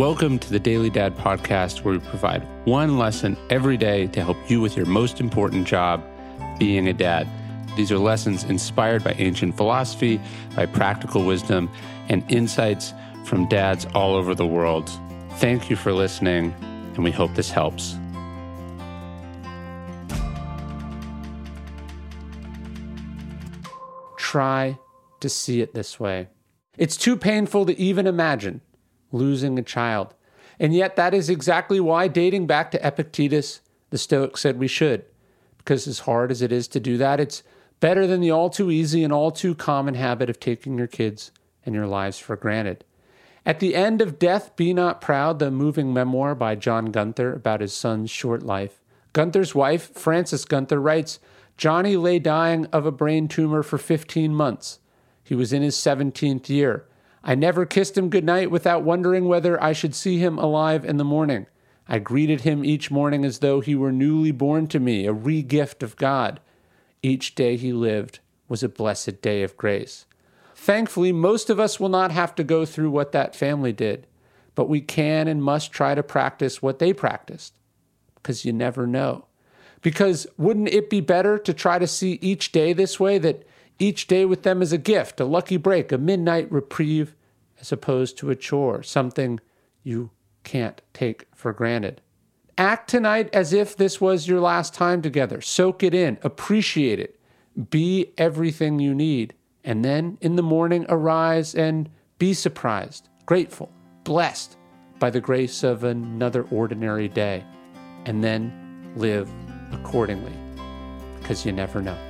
Welcome to the Daily Dad podcast, where we provide one lesson every day to help you with your most important job, being a dad. These are lessons inspired by ancient philosophy, by practical wisdom, and insights from dads all over the world. Thank you for listening, and we hope this helps. Try to see it this way. It's too painful to even imagine losing a child. And yet, that is exactly why, dating back to Epictetus, the Stoics said we should. Because as hard as it is to do that, it's better than the all too easy and all too common habit of taking your kids and your lives for granted. At the end of Death, Be Not Proud, the moving memoir by John Gunther about his son's short life, Gunther's wife, Frances Gunther, writes Johnny lay dying of a brain tumor for 15 months. He was in his 17th year. I never kissed him goodnight without wondering whether I should see him alive in the morning. I greeted him each morning as though he were newly born to me, a re gift of God. Each day he lived was a blessed day of grace. Thankfully, most of us will not have to go through what that family did, but we can and must try to practice what they practiced, because you never know. Because wouldn't it be better to try to see each day this way that each day with them is a gift, a lucky break, a midnight reprieve, as opposed to a chore, something you can't take for granted. Act tonight as if this was your last time together. Soak it in, appreciate it, be everything you need. And then in the morning, arise and be surprised, grateful, blessed by the grace of another ordinary day. And then live accordingly, because you never know.